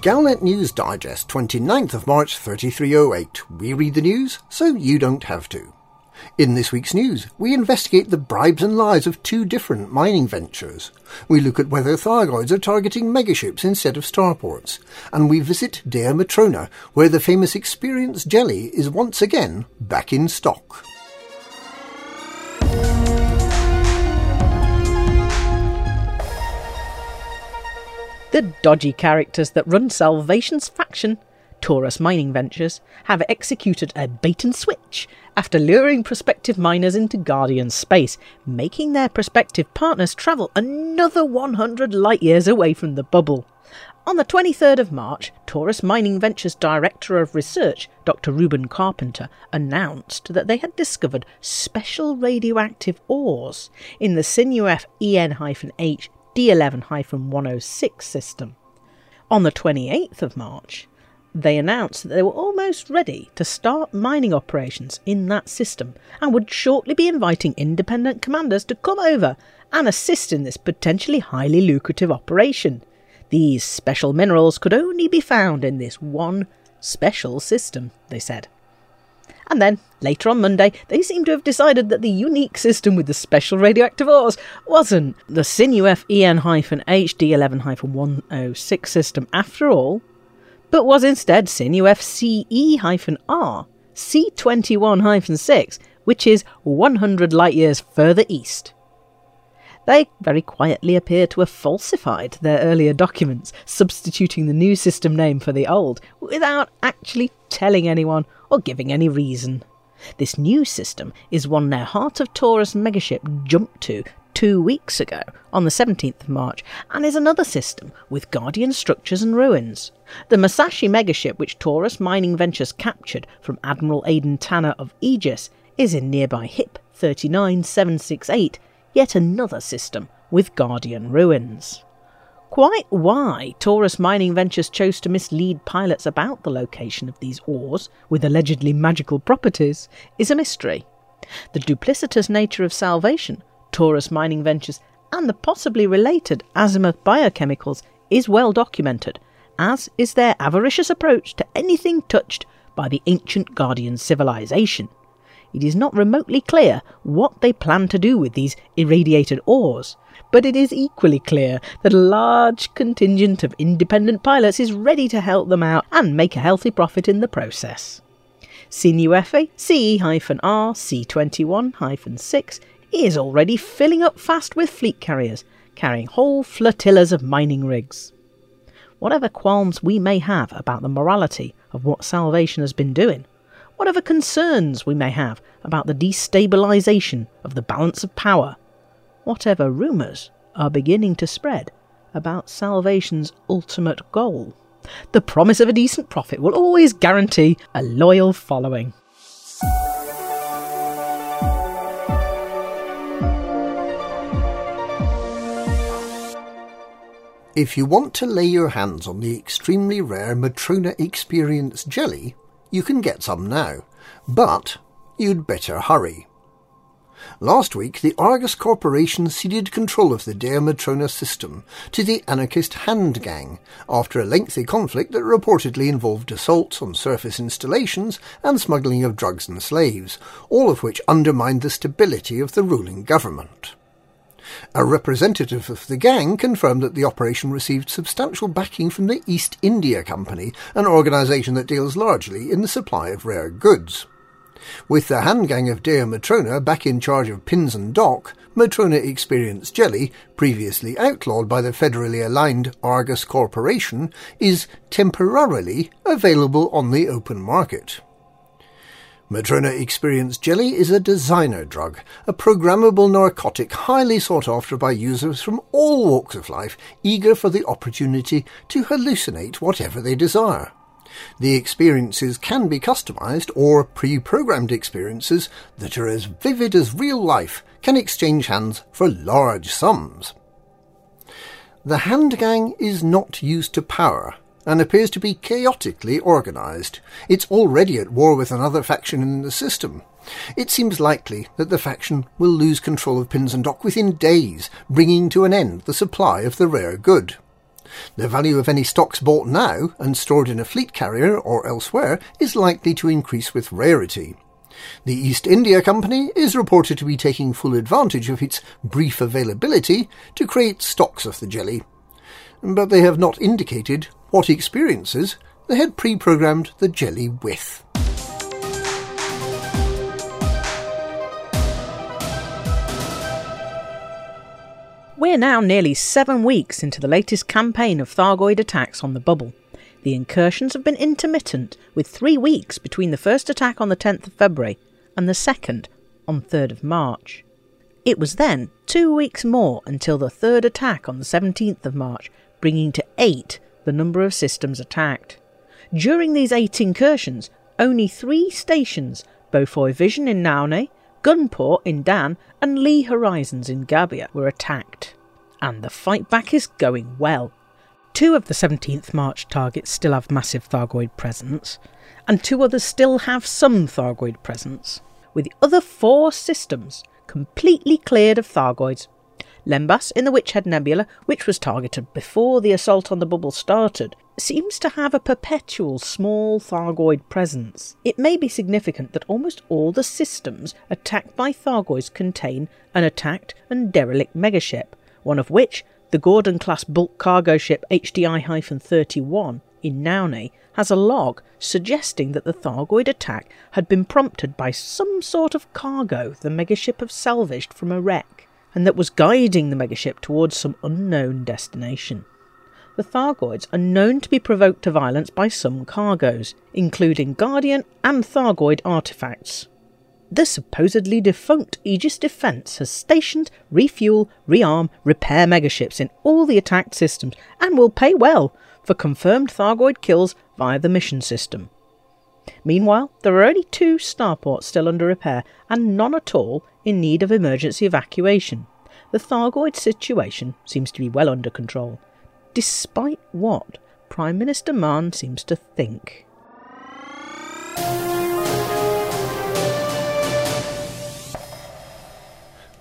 Galnet News Digest, 29th of March 3308. We read the news so you don't have to. In this week's news, we investigate the bribes and lies of two different mining ventures. We look at whether Thargoids are targeting megaships instead of starports. And we visit Dea Matrona, where the famous Experience Jelly is once again back in stock. The dodgy characters that run Salvation's faction, Taurus Mining Ventures, have executed a bait and switch after luring prospective miners into Guardian space, making their prospective partners travel another 100 light years away from the bubble. On the 23rd of March, Taurus Mining Ventures Director of Research, Dr. Ruben Carpenter, announced that they had discovered special radioactive ores in the Synuefe EN-H D11-106 system. On the 28th of March, they announced that they were almost ready to start mining operations in that system and would shortly be inviting independent commanders to come over and assist in this potentially highly lucrative operation. These special minerals could only be found in this one special system, they said. And then, later on Monday, they seem to have decided that the unique system with the special radioactive ores wasn't the Synuefe EN-H D11-106 system after all, but was instead Synuefe CE-R C21-6, which is 100 light years further east. They very quietly appear to have falsified their earlier documents, substituting the new system name for the old, without actually telling anyone or giving any reason. This new system is one their Heart of Taurus megaship jumped to two weeks ago, on the 17th of March, and is another system with Guardian structures and ruins. The Masashi megaship, which Taurus Mining Ventures captured from Admiral Aden Tanner of Aegis, is in nearby HIP 39768 yet another system with Guardian ruins. Quite why Taurus Mining Ventures chose to mislead pilots about the location of these ores with allegedly magical properties is a mystery. The duplicitous nature of Salvation, Taurus Mining Ventures, and the possibly related Azimuth biochemicals is well documented, as is their avaricious approach to anything touched by the ancient Guardian civilization it is not remotely clear what they plan to do with these irradiated ores, but it is equally clear that a large contingent of independent pilots is ready to help them out and make a healthy profit in the process. Synuefe CE-R C21-6 is already filling up fast with fleet carriers, carrying whole flotillas of mining rigs. Whatever qualms we may have about the morality of what Salvation has been doing, whatever concerns we may have about the destabilisation of the balance of power, whatever rumours are beginning to spread about salvation's ultimate goal. The promise of a decent profit will always guarantee a loyal following. If you want to lay your hands on the extremely rare Matrona Experience jelly, you can get some now, but you'd better hurry. Last week, the Argus Corporation ceded control of the Dea Matrona system to the anarchist Hand Gang after a lengthy conflict that reportedly involved assaults on surface installations and smuggling of drugs and slaves, all of which undermined the stability of the ruling government. A representative of the gang confirmed that the operation received substantial backing from the East India Company, an organisation that deals largely in the supply of rare goods. With the hand gang of Dea Matrona back in charge of Pins and Dock, Matrona Experience Jelly, previously outlawed by the federally aligned Argus Corporation, is temporarily available on the open market. Matrona Experience Jelly is a designer drug, a programmable narcotic highly sought after by users from all walks of life, eager for the opportunity to hallucinate whatever they desire. The experiences can be customized, or pre programmed experiences that are as vivid as real life can exchange hands for large sums. The hand gang is not used to power, and appears to be chaotically organised. It's already at war with another faction in the system. It seems likely that the faction will lose control of Pins and Dock within days, bringing to an end the supply of the rare good. The value of any stocks bought now and stored in a fleet carrier or elsewhere is likely to increase with rarity. The East India Company is reported to be taking full advantage of its brief availability to create stocks of the jelly, but they have not indicated what experiences they had pre-programmed the jelly with. We're now nearly seven weeks into the latest campaign of Thargoid attacks on the bubble. The incursions have been intermittent, with three weeks between the first attack on the 10th of February and the second on 3rd of March. It was then two weeks more until the third attack on the 17th of March, bringing to eight the number of systems attacked. During these eight incursions, only three stations, Beaufoy Vision in Naunay, Gunport in Dan, and Lee Horizons in Gabia were attacked. And the fight back is going well. Two of the 17th March targets still have massive Thargoid presence, and two others still have some Thargoid presence, with the other four systems completely cleared of Thargoids. Lembas in the Witchhead Nebula, which was targeted before the assault on the bubble started, seems to have a perpetual small Thargoid presence. It may be significant that almost all the systems attacked by Thargoids contain an attacked and derelict megaship, one of which, the Gordon class bulk cargo ship HDI 31 in Naunay, has a log suggesting that the Thargoid attack had been prompted by some sort of cargo the megaship have salvaged from a wreck, and that was guiding the megaship towards some unknown destination the Thargoids are known to be provoked to violence by some cargoes, including Guardian and Thargoid artifacts. The supposedly defunct Aegis Defence has stationed, refuel, rearm, repair megaships in all the attacked systems and will pay well for confirmed Thargoid kills via the mission system. Meanwhile, there are only two starports still under repair and none at all in need of emergency evacuation. The Thargoid situation seems to be well under control, despite what Prime Minister Mahon seems to think.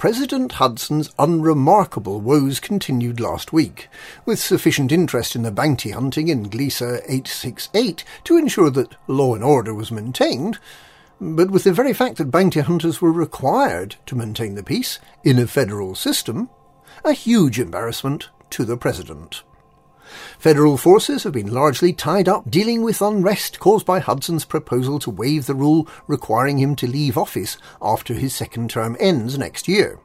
President Hudson's unremarkable woes continued last week, with sufficient interest in the bounty hunting in Gliese 868 to ensure that law and order was maintained, but with the very fact that bounty hunters were required to maintain the peace in a federal system, a huge embarrassment to the President. Federal forces have been largely tied up dealing with unrest caused by Hudson's proposal to waive the rule requiring him to leave office after his second term ends next year.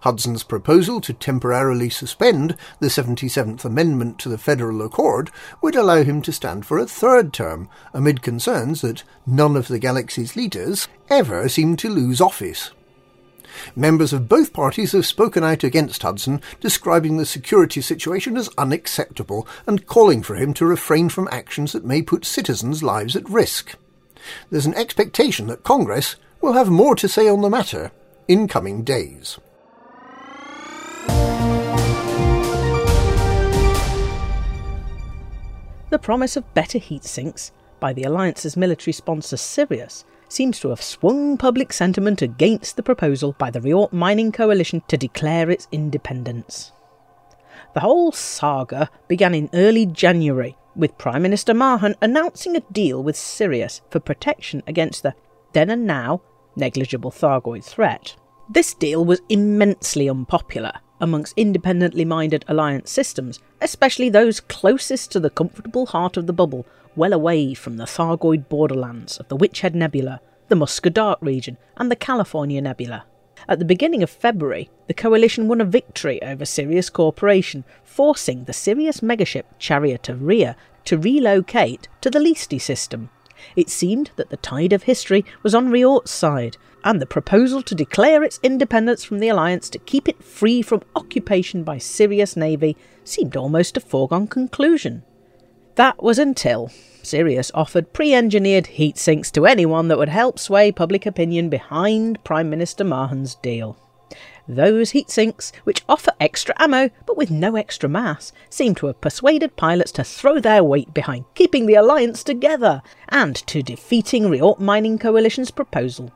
Hudson's proposal to temporarily suspend the 77th Amendment to the Federal Accord would allow him to stand for a third term, amid concerns that none of the galaxy's leaders ever seem to lose office. Members of both parties have spoken out against Hudson, describing the security situation as unacceptable and calling for him to refrain from actions that may put citizens' lives at risk. There's an expectation that Congress will have more to say on the matter in coming days. The promise of better heat sinks by the Alliance's military sponsor Sirius seems to have swung public sentiment against the proposal by the Riort Mining Coalition to declare its independence. The whole saga began in early January, with Prime Minister Mahon announcing a deal with Sirius for protection against the then and now negligible Thargoid threat. This deal was immensely unpopular amongst independently minded Alliance systems, especially those closest to the comfortable heart of the bubble well away from the Thargoid borderlands of the Witchhead Nebula, the Musca Dark region, and the California Nebula. At the beginning of February, the coalition won a victory over Sirius Corporation, forcing the Sirius megaship Chariot of Rhea to relocate to the Listi system. It seemed that the tide of history was on Riort's side, and the proposal to declare its independence from the Alliance to keep it free from occupation by Sirius Navy seemed almost a foregone conclusion. That was until Sirius offered pre engineered heat sinks to anyone that would help sway public opinion behind Prime Minister Mahon's deal. Those heat sinks, which offer extra ammo but with no extra mass, seem to have persuaded pilots to throw their weight behind keeping the alliance together and to defeating Riort Mining Coalition's proposal.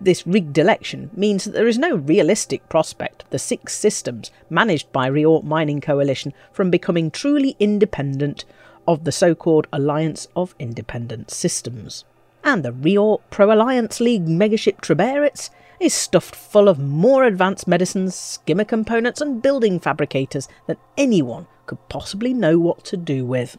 This rigged election means that there is no realistic prospect of the six systems managed by Riort Mining Coalition from becoming truly independent of the so called Alliance of Independent Systems. And the Riort Pro Alliance League megaship Treberitz is stuffed full of more advanced medicines, skimmer components, and building fabricators than anyone could possibly know what to do with.